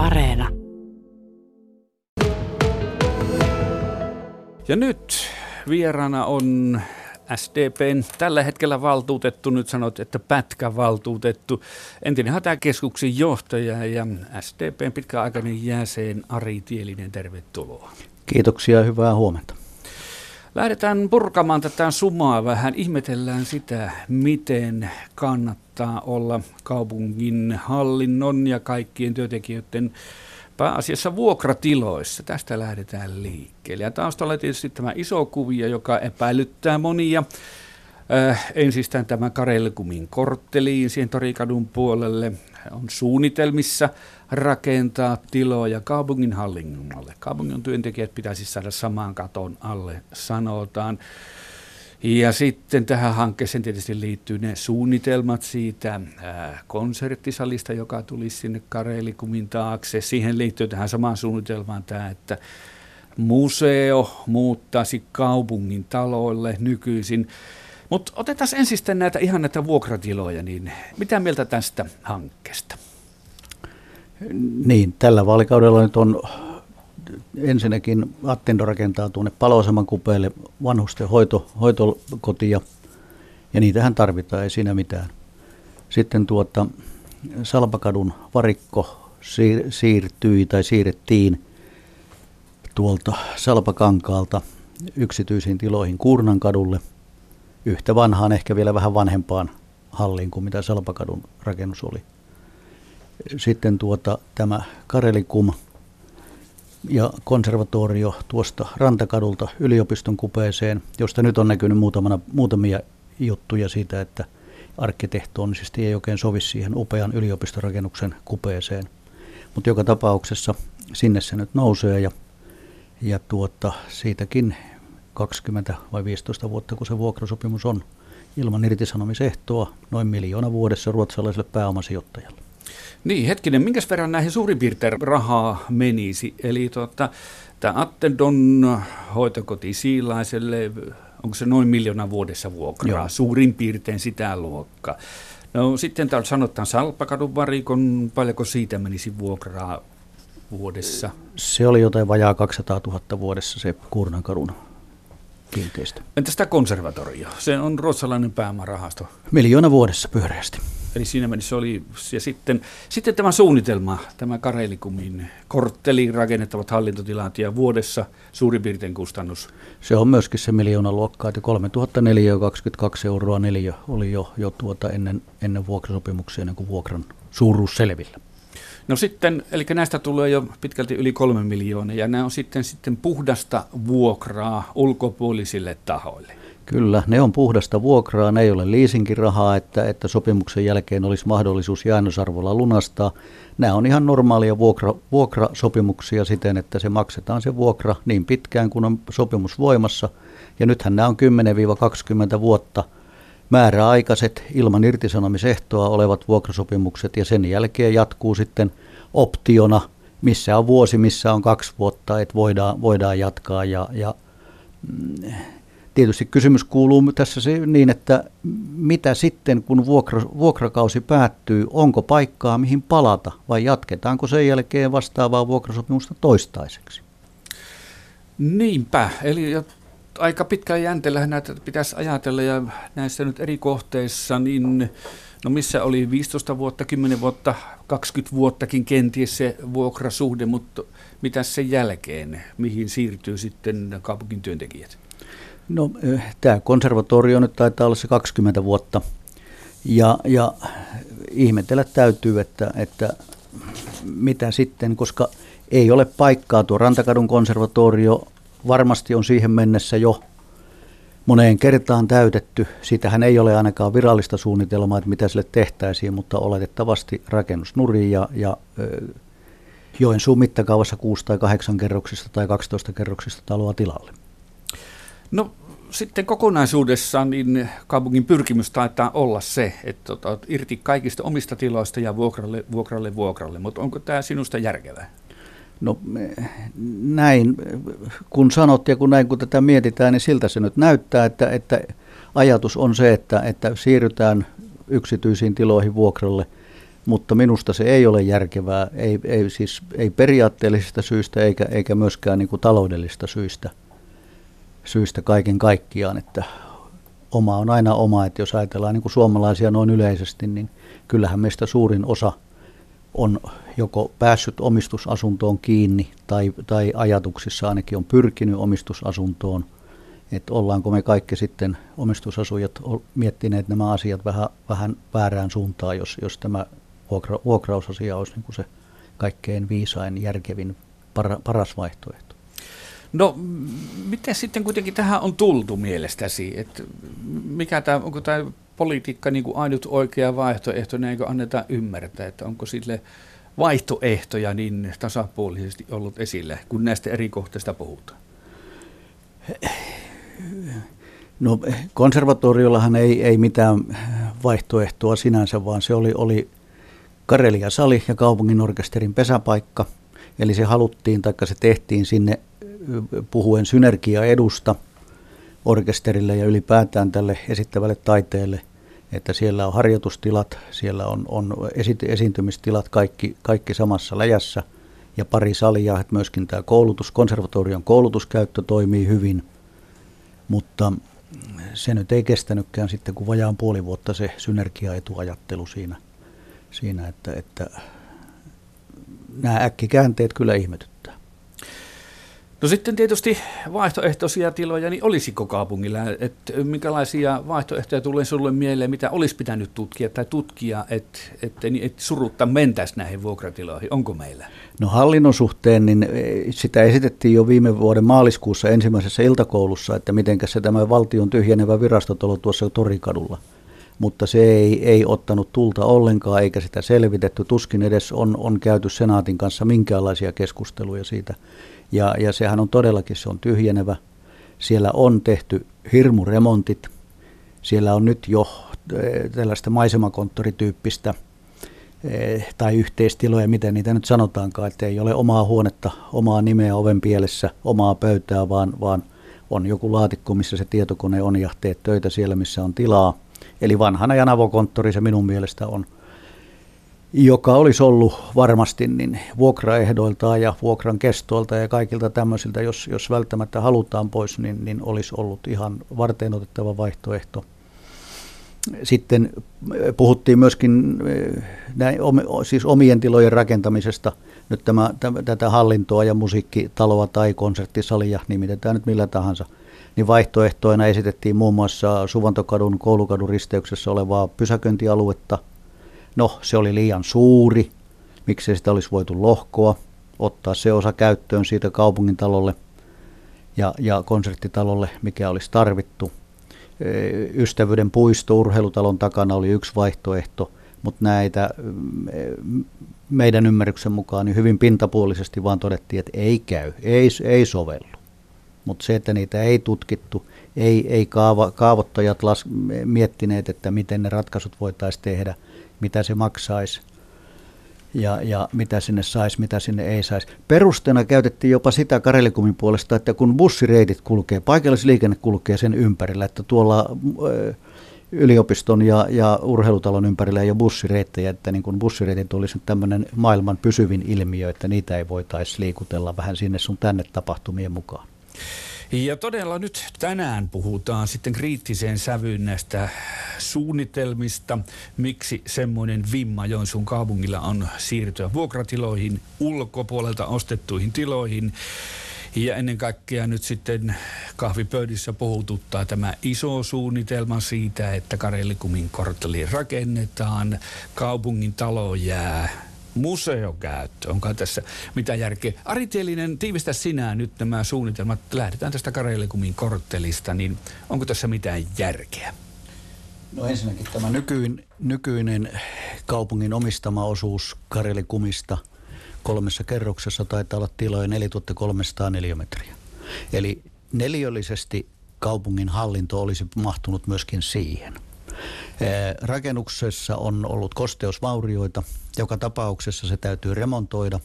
Areena. Ja nyt vieraana on SDPn tällä hetkellä valtuutettu, nyt sanot, että pätkävaltuutettu, entinen hätäkeskuksen johtaja ja SDPn pitkäaikainen jäsen Ari Tielinen, tervetuloa. Kiitoksia ja hyvää huomenta. Lähdetään purkamaan tätä sumaa vähän. Ihmetellään sitä, miten kannattaa olla kaupungin hallinnon ja kaikkien työntekijöiden pääasiassa vuokratiloissa. Tästä lähdetään liikkeelle. Ja taustalla tietysti tämä iso kuvio, joka epäilyttää monia. Äh, ensistään tämä Karelkumin kortteliin siihen Torikadun puolelle on suunnitelmissa rakentaa tiloja kaupungin hallinnolle. Kaupungin työntekijät pitäisi saada samaan katon alle, sanotaan. Ja sitten tähän hankkeeseen tietysti liittyy ne suunnitelmat siitä ää, konserttisalista, joka tulisi sinne Karelikumin taakse. Siihen liittyy tähän samaan suunnitelmaan tämä, että museo muuttaisi kaupungin taloille nykyisin. Mutta otetaan ensin sitten näitä ihan näitä vuokratiloja, niin mitä mieltä tästä hankkeesta? Niin, tällä vaalikaudella nyt on ensinnäkin Attendo rakentaa tuonne paloaseman kupeelle vanhusten hoito, hoitokotia, ja niitähän tarvitaan, ei siinä mitään. Sitten tuota, Salpakadun varikko siir- siirtyi tai siirrettiin tuolta Salpakankaalta yksityisiin tiloihin Kuurnan kadulle, yhtä vanhaan, ehkä vielä vähän vanhempaan halliin kuin mitä Salpakadun rakennus oli. Sitten tuota, tämä Karelikum ja konservatorio tuosta Rantakadulta yliopiston kupeeseen, josta nyt on näkynyt muutamana, muutamia juttuja siitä, että arkkitehtonisesti ei oikein sovi siihen upean yliopistorakennuksen kupeeseen. Mutta joka tapauksessa sinne se nyt nousee ja, ja tuota, siitäkin 20 vai 15 vuotta, kun se vuokrasopimus on ilman irtisanomisehtoa, noin miljoona vuodessa ruotsalaiselle pääomasijoittajalle. Niin, hetkinen, minkä verran näihin suurin piirtein rahaa menisi? Eli tuota, tämä Attendon hoitokoti Siilaiselle, onko se noin miljoona vuodessa vuokraa? Joo. Suurin piirtein sitä luokkaa. No sitten täällä sanotaan Salpakadun varikon, paljonko siitä menisi vuokraa vuodessa? Se oli jotain vajaa 200 000 vuodessa se Kurnankadun kiinteistö. Entä sitä konservatorio? Se on ruotsalainen pääomarahasto. Miljoona vuodessa pyöreästi. Eli siinä mielessä oli, ja sitten, sitten tämä suunnitelma, tämä Karelikumin kortteliin rakennettavat hallintotilat ja vuodessa suurin piirtein kustannus. Se on myöskin se miljoona luokkaa, että 3022 euroa neljä oli jo, jo tuota ennen, ennen vuokrasopimuksia, ennen kuin vuokran suuruus selvillä. No sitten, eli näistä tulee jo pitkälti yli kolme miljoonaa, ja nämä on sitten, sitten puhdasta vuokraa ulkopuolisille tahoille. Kyllä, ne on puhdasta vuokraa, ne ei ole leasingirahaa, että, että sopimuksen jälkeen olisi mahdollisuus jäännösarvolla lunastaa. Nämä on ihan normaalia vuokra, vuokrasopimuksia siten, että se maksetaan se vuokra niin pitkään kuin on sopimus voimassa. Ja nythän nämä on 10-20 vuotta määräaikaiset ilman irtisanomisehtoa olevat vuokrasopimukset ja sen jälkeen jatkuu sitten optiona, missä on vuosi, missä on kaksi vuotta, että voidaan, voidaan jatkaa ja, ja mm, Tietysti kysymys kuuluu tässä se niin, että mitä sitten, kun vuokra, vuokrakausi päättyy, onko paikkaa mihin palata vai jatketaanko sen jälkeen vastaavaa vuokrasopimusta toistaiseksi? Niinpä, eli aika pitkällä jänteellä näitä pitäisi ajatella ja näissä nyt eri kohteissa, niin no missä oli 15 vuotta, 10 vuotta, 20 vuottakin kenties se vuokrasuhde, mutta mitä sen jälkeen, mihin siirtyy sitten kaupungin työntekijät? No tämä konservatorio nyt taitaa olla se 20 vuotta ja, ja ihmetellä täytyy, että, että mitä sitten, koska ei ole paikkaa tuo Rantakadun konservatorio, varmasti on siihen mennessä jo moneen kertaan täytetty. Sitähän ei ole ainakaan virallista suunnitelmaa, että mitä sille tehtäisiin, mutta oletettavasti rakennus nurin ja, ja Joensuun mittakaavassa 6 tai 8 kerroksista tai 12 kerroksista taloa tilalle. No sitten kokonaisuudessaan niin kaupungin pyrkimys taitaa olla se, että otat irti kaikista omista tiloista ja vuokralle, vuokralle, vuokralle. Mutta onko tämä sinusta järkevää? No näin, kun sanot ja kun näin kun tätä mietitään, niin siltä se nyt näyttää, että, että ajatus on se, että, että siirrytään yksityisiin tiloihin vuokralle. mutta minusta se ei ole järkevää, ei, ei, siis, ei periaatteellisista syistä eikä, eikä myöskään niin kuin taloudellista syistä, syistä kaiken kaikkiaan, että oma on aina oma, että jos ajatellaan niin kuin suomalaisia noin yleisesti, niin kyllähän meistä suurin osa on joko päässyt omistusasuntoon kiinni tai, tai ajatuksissa ainakin on pyrkinyt omistusasuntoon. Että ollaanko me kaikki sitten omistusasujat miettineet nämä asiat vähän, vähän väärään suuntaan, jos, jos tämä vuokra, vuokrausasia olisi niin kuin se kaikkein viisain, järkevin, para, paras vaihtoehto. No, miten sitten kuitenkin tähän on tultu mielestäsi? Et mikä tämä, onko tämä politiikka niin kuin ainut oikea vaihtoehto, niin eikö anneta ymmärtää, että onko sille vaihtoehtoja niin tasapuolisesti ollut esille, kun näistä eri kohteista puhutaan? No konservatoriollahan ei, ei mitään vaihtoehtoa sinänsä, vaan se oli, oli Karelia Sali ja kaupungin orkesterin pesäpaikka. Eli se haluttiin, tai se tehtiin sinne puhuen synergiaedusta orkesterille ja ylipäätään tälle esittävälle taiteelle, että siellä on harjoitustilat, siellä on, on esi- esiintymistilat kaikki, kaikki samassa läjässä ja pari salia, että myöskin tämä koulutus, konservatorion koulutuskäyttö toimii hyvin, mutta se nyt ei kestänytkään sitten kuin vajaan puoli vuotta se synergiaetuajattelu siinä, siinä että, että nämä äkkikäänteet kyllä ihmetyttää. No sitten tietysti vaihtoehtoisia tiloja, niin olisiko kaupungilla, että minkälaisia vaihtoehtoja tulee sinulle mieleen, mitä olisi pitänyt tutkia tai tutkia, että et, et surutta mentäisi näihin vuokratiloihin, onko meillä? No hallinnon suhteen, niin e, sitä esitettiin jo viime vuoden maaliskuussa ensimmäisessä iltakoulussa, että miten se tämä valtion tyhjenevä virastotalo tuossa Torikadulla mutta se ei, ei ottanut tulta ollenkaan eikä sitä selvitetty. Tuskin edes on, on käyty senaatin kanssa minkäänlaisia keskusteluja siitä. Ja, ja sehän on todellakin, se on tyhjenevä. Siellä on tehty hirmuremontit. Siellä on nyt jo eh, tällaista maisemakonttorityyppistä eh, tai yhteistiloja, miten niitä nyt sanotaankaan, että ei ole omaa huonetta, omaa nimeä oven pielessä, omaa pöytää, vaan, vaan on joku laatikko, missä se tietokone on ja teet töitä siellä, missä on tilaa. Eli vanhana ja avokonttori se minun mielestä on – joka olisi ollut varmasti niin vuokraehdoiltaan ja vuokran kestoilta ja kaikilta tämmöisiltä, jos, jos välttämättä halutaan pois, niin, niin olisi ollut ihan varten otettava vaihtoehto. Sitten eh, puhuttiin myöskin eh, näin, siis omien tilojen rakentamisesta. Nyt tämä, tätä hallintoa ja musiikkitaloa tai konserttisalia, nimitetään nyt millä tahansa, niin vaihtoehtoina esitettiin muun muassa Suvantokadun koulukadun risteyksessä olevaa pysäköintialuetta – No, se oli liian suuri, miksei sitä olisi voitu lohkoa, ottaa se osa käyttöön siitä kaupungin talolle ja, ja konserttitalolle, mikä olisi tarvittu. Ystävyyden puisto urheilutalon takana oli yksi vaihtoehto, mutta näitä meidän ymmärryksen mukaan niin hyvin pintapuolisesti vaan todettiin, että ei käy, ei, ei sovellu. Mutta se, että niitä ei tutkittu, ei, ei kaava, kaavoittajat las, miettineet, että miten ne ratkaisut voitaisiin tehdä – mitä se maksaisi ja, ja mitä sinne saisi, mitä sinne ei saisi. Perusteena käytettiin jopa sitä Karelikumin puolesta, että kun bussireitit kulkee, paikallisliikenne kulkee sen ympärillä, että tuolla yliopiston ja, ja urheilutalon ympärillä ei ole bussireittejä, että niin kun bussireitit olisi tämmöinen maailman pysyvin ilmiö, että niitä ei voitaisi liikutella vähän sinne sun tänne tapahtumien mukaan. Ja todella nyt tänään puhutaan sitten kriittiseen sävyyn näistä suunnitelmista, miksi semmoinen vimma Joensuun kaupungilla on siirtyä vuokratiloihin, ulkopuolelta ostettuihin tiloihin. Ja ennen kaikkea nyt sitten kahvipöydissä puhututtaa tämä iso suunnitelma siitä, että Karelikumin kortteli rakennetaan, kaupungin talo jää museokäyttö. Onko tässä mitä järkeä? Ari Tielinen, tiivistä sinä nyt nämä suunnitelmat. Lähdetään tästä Karelikumin korttelista, niin onko tässä mitään järkeä? No ensinnäkin tämä nykyinen, nykyinen kaupungin omistama osuus Karelikumista kolmessa kerroksessa taitaa olla tiloja 4300 neliömetriä. Eli neliöllisesti kaupungin hallinto olisi mahtunut myöskin siihen – Rakennuksessa on ollut kosteusvaurioita. Joka tapauksessa se täytyy remontoida.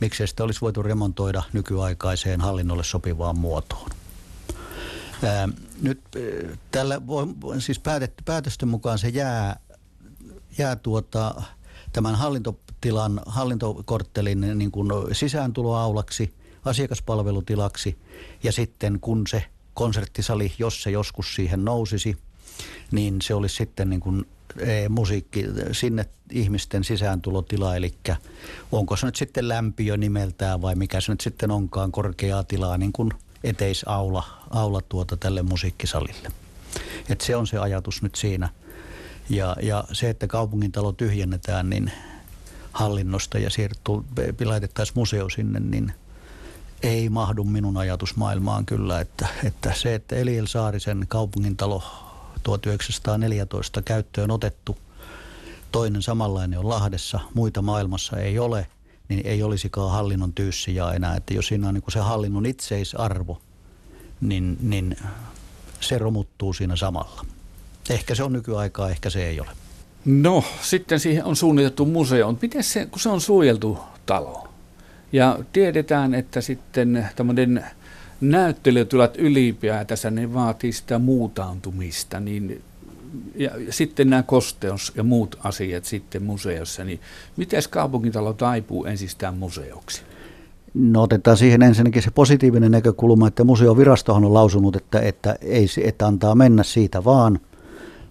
Miksei sitä olisi voitu remontoida nykyaikaiseen hallinnolle sopivaan muotoon. Nyt tällä, siis päätösten mukaan se jää, jää tuota, tämän hallintotilan, hallintokorttelin niin kuin sisääntuloaulaksi, asiakaspalvelutilaksi ja sitten kun se konserttisali, jos se joskus siihen nousisi, niin se olisi sitten niin kuin e, musiikki sinne ihmisten sisääntulotila, eli onko se nyt sitten lämpiö nimeltään vai mikä se nyt sitten onkaan korkeaa tilaa niin kuin eteisaula aula tuota tälle musiikkisalille. Et se on se ajatus nyt siinä. Ja, ja se, että kaupungintalo tyhjennetään niin hallinnosta ja siirtu, laitettaisiin museo sinne, niin ei mahdu minun ajatusmaailmaan kyllä. Että, että se, että Eliel Saarisen kaupungintalo 1914 käyttöön otettu, toinen samanlainen on Lahdessa, muita maailmassa ei ole, niin ei olisikaan hallinnon tyyssiä enää. Että jos siinä on niin se hallinnon itseisarvo, niin, niin se romuttuu siinä samalla. Ehkä se on nykyaikaa, ehkä se ei ole. No, sitten siihen on suunniteltu museo. Miten se, kun se on suojeltu talo ja tiedetään, että sitten tämmöinen näyttelytilat ylipäätänsä, ne vaatii sitä muutaantumista, niin ja sitten nämä kosteus ja muut asiat sitten museossa, niin miten kaupunkitalo taipuu ensistään museoksi? No otetaan siihen ensinnäkin se positiivinen näkökulma, että museovirastohan on lausunut, että, että, ei, että antaa mennä siitä vaan.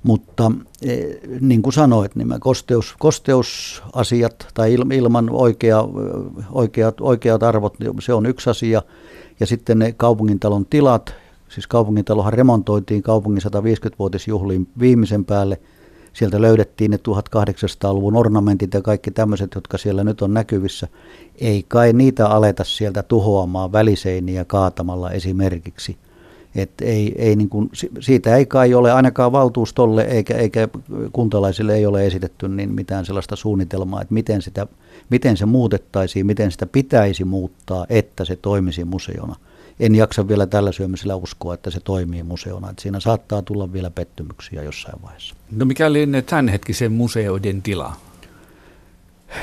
Mutta e, niin kuin sanoit, niin kosteus, kosteusasiat tai ilman oikea, oikeat, oikeat arvot, se on yksi asia. Ja sitten ne kaupungintalon tilat, siis kaupungintalohan remontoitiin kaupungin 150-vuotisjuhliin viimeisen päälle – Sieltä löydettiin ne 1800-luvun ornamentit ja kaikki tämmöiset, jotka siellä nyt on näkyvissä. Ei kai niitä aleta sieltä tuhoamaan väliseiniä kaatamalla esimerkiksi. Et ei, ei niin kuin, siitä ei kai ole ainakaan valtuustolle eikä, eikä kuntalaisille ei ole esitetty niin mitään sellaista suunnitelmaa, että miten, sitä, miten se muutettaisiin, miten sitä pitäisi muuttaa, että se toimisi museona en jaksa vielä tällä syömisellä uskoa, että se toimii museona. Että siinä saattaa tulla vielä pettymyksiä jossain vaiheessa. No mikä lienee tämänhetkisen museoiden tila?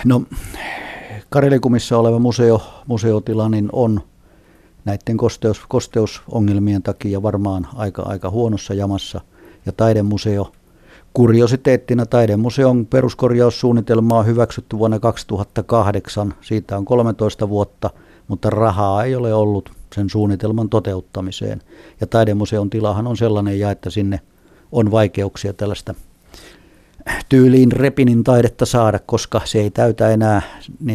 No Karelikumissa oleva museo, museotila niin on näiden kosteus, kosteusongelmien takia varmaan aika, aika huonossa jamassa. Ja taidemuseo, kuriositeettina taidemuseon peruskorjaussuunnitelma on hyväksytty vuonna 2008. Siitä on 13 vuotta, mutta rahaa ei ole ollut sen suunnitelman toteuttamiseen. Ja taidemuseon tilahan on sellainen ja, että sinne on vaikeuksia tällaista tyyliin repinin taidetta saada, koska se ei täytä enää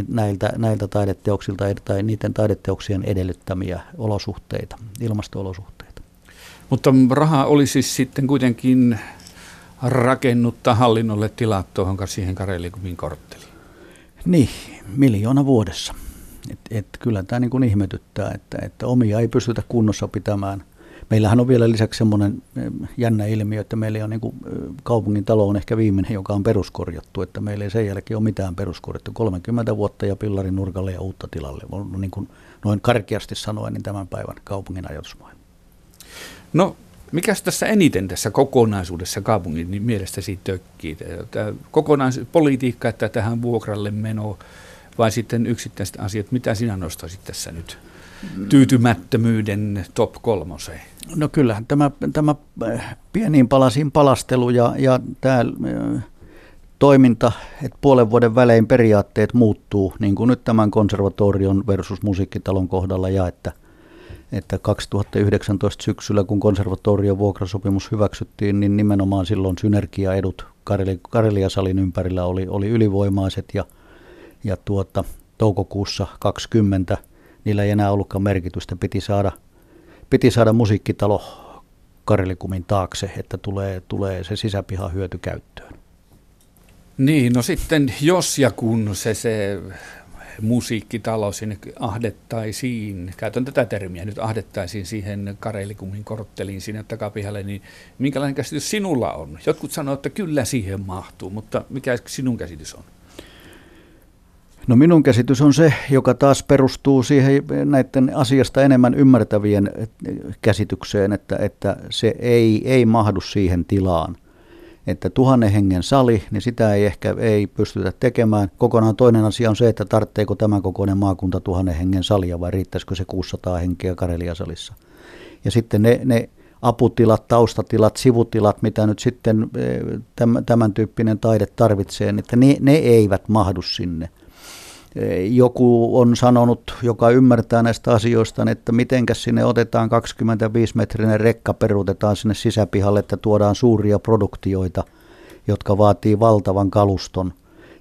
näiltä, näiltä taideteoksilta tai niiden taideteoksien edellyttämiä olosuhteita, ilmasto-olosuhteita. Mutta raha oli siis sitten kuitenkin rakennuttaa hallinnolle tilat tuohon siihen Karelikumin kortteliin. Niin, miljoona vuodessa. Et, et kyllä tämä niin ihmetyttää, että, että omia ei pystytä kunnossa pitämään. Meillähän on vielä lisäksi semmoinen jännä ilmiö, että meillä on niin kuin, kaupungin talo on ehkä viimeinen, joka on peruskorjattu, että meillä ei sen jälkeen ole mitään peruskorjattu. 30 vuotta ja pillarin nurkalle ja uutta tilalle. On niin kuin, noin karkeasti sanoen niin tämän päivän kaupungin ajatusmaailma. No mikä tässä eniten tässä kokonaisuudessa kaupungin niin mielestäsi tökkii? Tämä kokonaispolitiikka, että tähän vuokralle meno, vai sitten yksittäiset asiat? Mitä sinä nostaisit tässä nyt tyytymättömyyden top kolmoseen? No kyllähän tämä, tämä äh, pieniin palasiin palastelu ja, ja tämä äh, toiminta, että puolen vuoden välein periaatteet muuttuu, niin kuin nyt tämän konservatorion versus musiikkitalon kohdalla ja että, että 2019 syksyllä, kun konservatorion vuokrasopimus hyväksyttiin, niin nimenomaan silloin synergiaedut Kareliasalin ympärillä oli, oli ylivoimaiset ja – ja tuota, toukokuussa 20 niillä ei enää ollutkaan merkitystä. Piti saada, piti saada musiikkitalo Karelikumin taakse, että tulee, tulee se sisäpiha hyöty käyttöön. Niin, no sitten jos ja kun se, se musiikkitalo sinne ahdettaisiin, käytän tätä termiä nyt, ahdettaisiin siihen Karelikumin kortteliin sinne takapihalle, niin minkälainen käsitys sinulla on? Jotkut sanoo, että kyllä siihen mahtuu, mutta mikä sinun käsitys on? No minun käsitys on se, joka taas perustuu siihen näiden asiasta enemmän ymmärtävien käsitykseen, että, että se ei, ei mahdu siihen tilaan. Että tuhannen hengen sali, niin sitä ei ehkä ei pystytä tekemään. Kokonaan toinen asia on se, että tarvitseeko tämä kokoinen maakunta tuhannen hengen salia vai riittäisikö se 600 henkeä Kareliasalissa. Ja sitten ne, ne aputilat, taustatilat, sivutilat, mitä nyt sitten tämän tyyppinen taide tarvitsee, että ne, ne eivät mahdu sinne. Joku on sanonut, joka ymmärtää näistä asioista, että mitenkäs sinne otetaan 25-metrinen rekka, peruutetaan sinne sisäpihalle, että tuodaan suuria produktioita, jotka vaatii valtavan kaluston.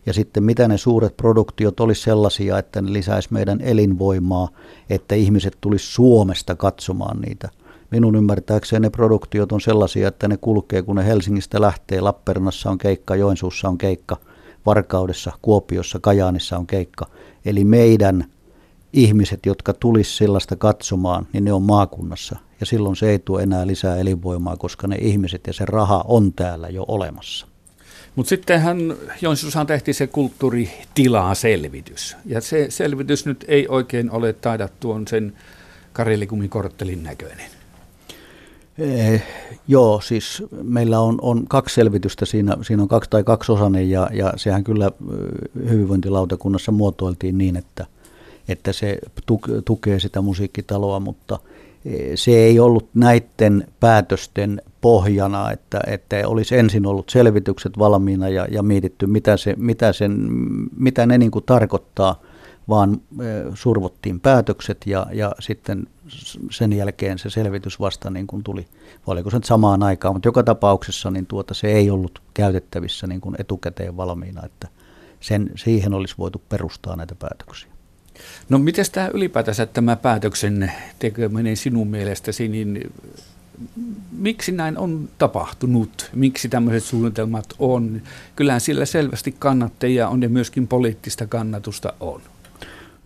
Ja sitten mitä ne suuret produktiot olisi sellaisia, että ne lisäisi meidän elinvoimaa, että ihmiset tulisi Suomesta katsomaan niitä. Minun ymmärtääkseni ne produktiot on sellaisia, että ne kulkee, kun ne Helsingistä lähtee. Lappeenrannassa on keikka, Joensuussa on keikka – Varkaudessa, Kuopiossa, Kajaanissa on keikka. Eli meidän ihmiset, jotka tulisi sellaista katsomaan, niin ne on maakunnassa. Ja silloin se ei tuo enää lisää elinvoimaa, koska ne ihmiset ja se raha on täällä jo olemassa. Mutta sittenhän Joensuussahan tehtiin se kulttuuritilaa selvitys. Ja se selvitys nyt ei oikein ole taidattu on sen karelikumikorttelin näköinen. Eh, joo, siis meillä on, on kaksi selvitystä, siinä, siinä on kaksi tai kaksiosainen ja, ja sehän kyllä hyvinvointilautakunnassa muotoiltiin niin, että, että se tukee sitä musiikkitaloa, mutta eh, se ei ollut näiden päätösten pohjana, että, että olisi ensin ollut selvitykset valmiina ja, ja mietitty, mitä, se, mitä, sen, mitä ne niin kuin tarkoittaa – vaan survottiin päätökset ja, ja sitten sen jälkeen se selvitys vasta niin kuin tuli, oliko se nyt samaan aikaan, mutta joka tapauksessa niin tuota, se ei ollut käytettävissä niin kuin etukäteen valmiina, että sen, siihen olisi voitu perustaa näitä päätöksiä. No miten tämä ylipäätänsä tämä päätöksen tekeminen sinun mielestäsi, niin miksi näin on tapahtunut? Miksi tämmöiset suunnitelmat on? Kyllähän sillä selvästi kannattajia on ja myöskin poliittista kannatusta on.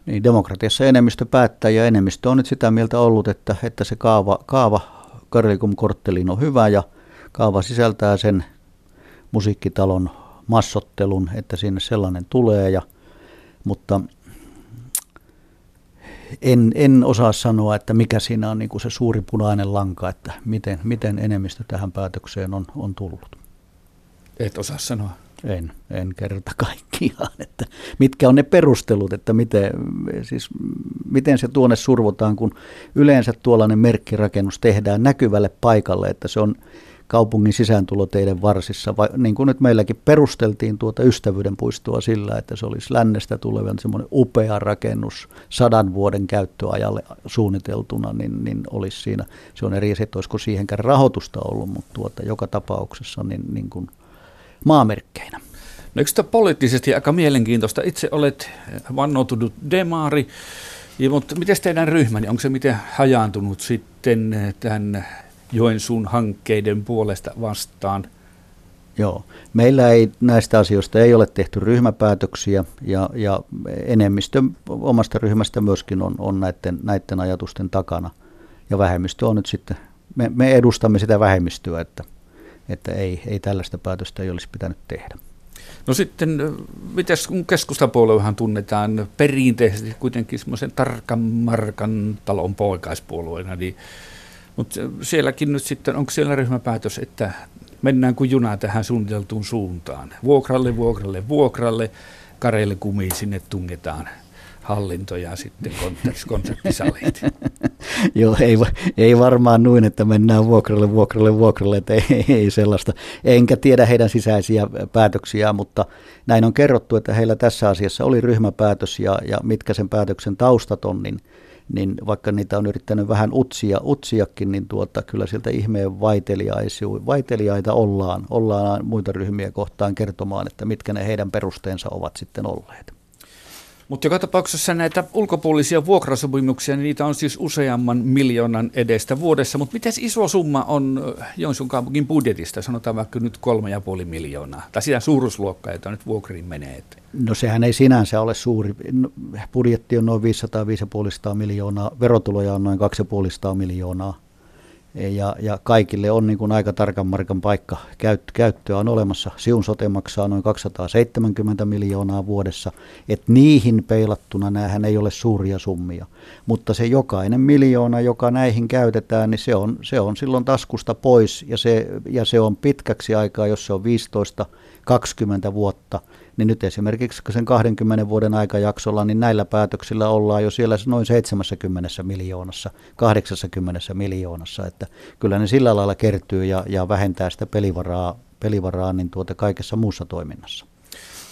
Niin, demokratiassa enemmistö päättää ja enemmistö on nyt sitä mieltä ollut, että, että se kaava, kaava Karelikum kortteliin on hyvä ja kaava sisältää sen musiikkitalon massottelun, että sinne sellainen tulee, ja, mutta en, en osaa sanoa, että mikä siinä on niin kuin se suuri punainen lanka, että miten, miten enemmistö tähän päätökseen on, on tullut. Et osaa sanoa. En, en kerta kaikkiaan, että mitkä on ne perustelut, että miten, siis miten se tuonne survotaan, kun yleensä tuollainen merkkirakennus tehdään näkyvälle paikalle, että se on kaupungin sisääntuloteiden varsissa, vai, niin kuin nyt meilläkin perusteltiin tuota ystävyyden puistoa sillä, että se olisi lännestä tulevan semmoinen upea rakennus sadan vuoden käyttöajalle suunniteltuna, niin, niin olisi siinä, se on eri asia, että olisiko siihenkään rahoitusta ollut, mutta tuota, joka tapauksessa niin, niin kuin – maamerkkeinä. No eikö poliittisesti aika mielenkiintoista? Itse olet vannoutunut demaari, ja, mutta miten teidän ryhmäni, onko se miten hajaantunut sitten tämän Joensuun hankkeiden puolesta vastaan? Joo, meillä ei näistä asioista ei ole tehty ryhmäpäätöksiä ja, ja enemmistö omasta ryhmästä myöskin on, on näiden, näiden ajatusten takana. Ja vähemmistö on nyt sitten, me, me edustamme sitä vähemmistöä, että – että ei, ei tällaista päätöstä ei olisi pitänyt tehdä. No sitten, miten keskustapuoluehan tunnetaan perinteisesti kuitenkin semmoisen tarkan markan talon poikaispuolueena, niin, mutta sielläkin nyt sitten, onko siellä ryhmäpäätös, että mennään kuin juna tähän suunniteltuun suuntaan? Vuokralle, vuokralle, vuokralle, kareille kumiin sinne tungetaan hallinto ja sitten konserttisalit. Joo, ei, ei varmaan noin, että mennään vuokralle, vuokralle, vuokralle, että ei, ei sellaista. Enkä tiedä heidän sisäisiä päätöksiä, mutta näin on kerrottu, että heillä tässä asiassa oli ryhmäpäätös ja, ja mitkä sen päätöksen taustat on, niin, niin vaikka niitä on yrittänyt vähän utsia, utsiakin, niin tuota, kyllä sieltä ihmeen vaiteliaita ollaan, ollaan muita ryhmiä kohtaan kertomaan, että mitkä ne heidän perusteensa ovat sitten olleet. Mutta joka tapauksessa näitä ulkopuolisia vuokrasopimuksia, niin niitä on siis useamman miljoonan edestä vuodessa. Mutta miten iso summa on Joensuun kaupungin budjetista, sanotaan vaikka nyt kolme ja puoli miljoonaa, tai sitä suuruusluokkaa, jota nyt vuokriin menee? No sehän ei sinänsä ole suuri. No, budjetti on noin 500-550 miljoonaa, verotuloja on noin 250 miljoonaa ja, ja kaikille on niin kuin aika tarkan markan paikka käyt, käyttöä on olemassa. Siun sote maksaa noin 270 miljoonaa vuodessa, että niihin peilattuna näähän ei ole suuria summia. Mutta se jokainen miljoona, joka näihin käytetään, niin se on, se on silloin taskusta pois ja se, ja se on pitkäksi aikaa, jos se on 15 20 vuotta, niin nyt esimerkiksi sen 20 vuoden aikajaksolla, niin näillä päätöksillä ollaan jo siellä noin 70 miljoonassa, 80 miljoonassa, että kyllä ne sillä lailla kertyy ja, ja vähentää sitä pelivaraa, pelivaraa niin tuota kaikessa muussa toiminnassa.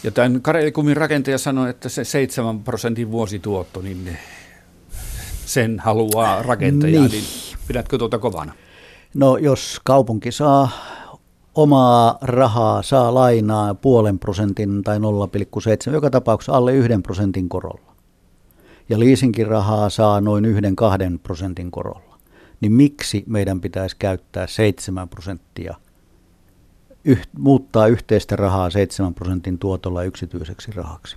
Ja tämän Karelikumin rakentaja sanoi, että se 7 prosentin vuosituotto, niin sen haluaa rakentaja, niin, niin pidätkö tuota kovana? No jos kaupunki saa omaa rahaa, saa lainaa puolen prosentin tai 0,7, joka tapauksessa alle yhden prosentin korolla. Ja liisinkin rahaa saa noin yhden kahden prosentin korolla. Niin miksi meidän pitäisi käyttää 7 prosenttia, yh, muuttaa yhteistä rahaa 7 prosentin tuotolla yksityiseksi rahaksi?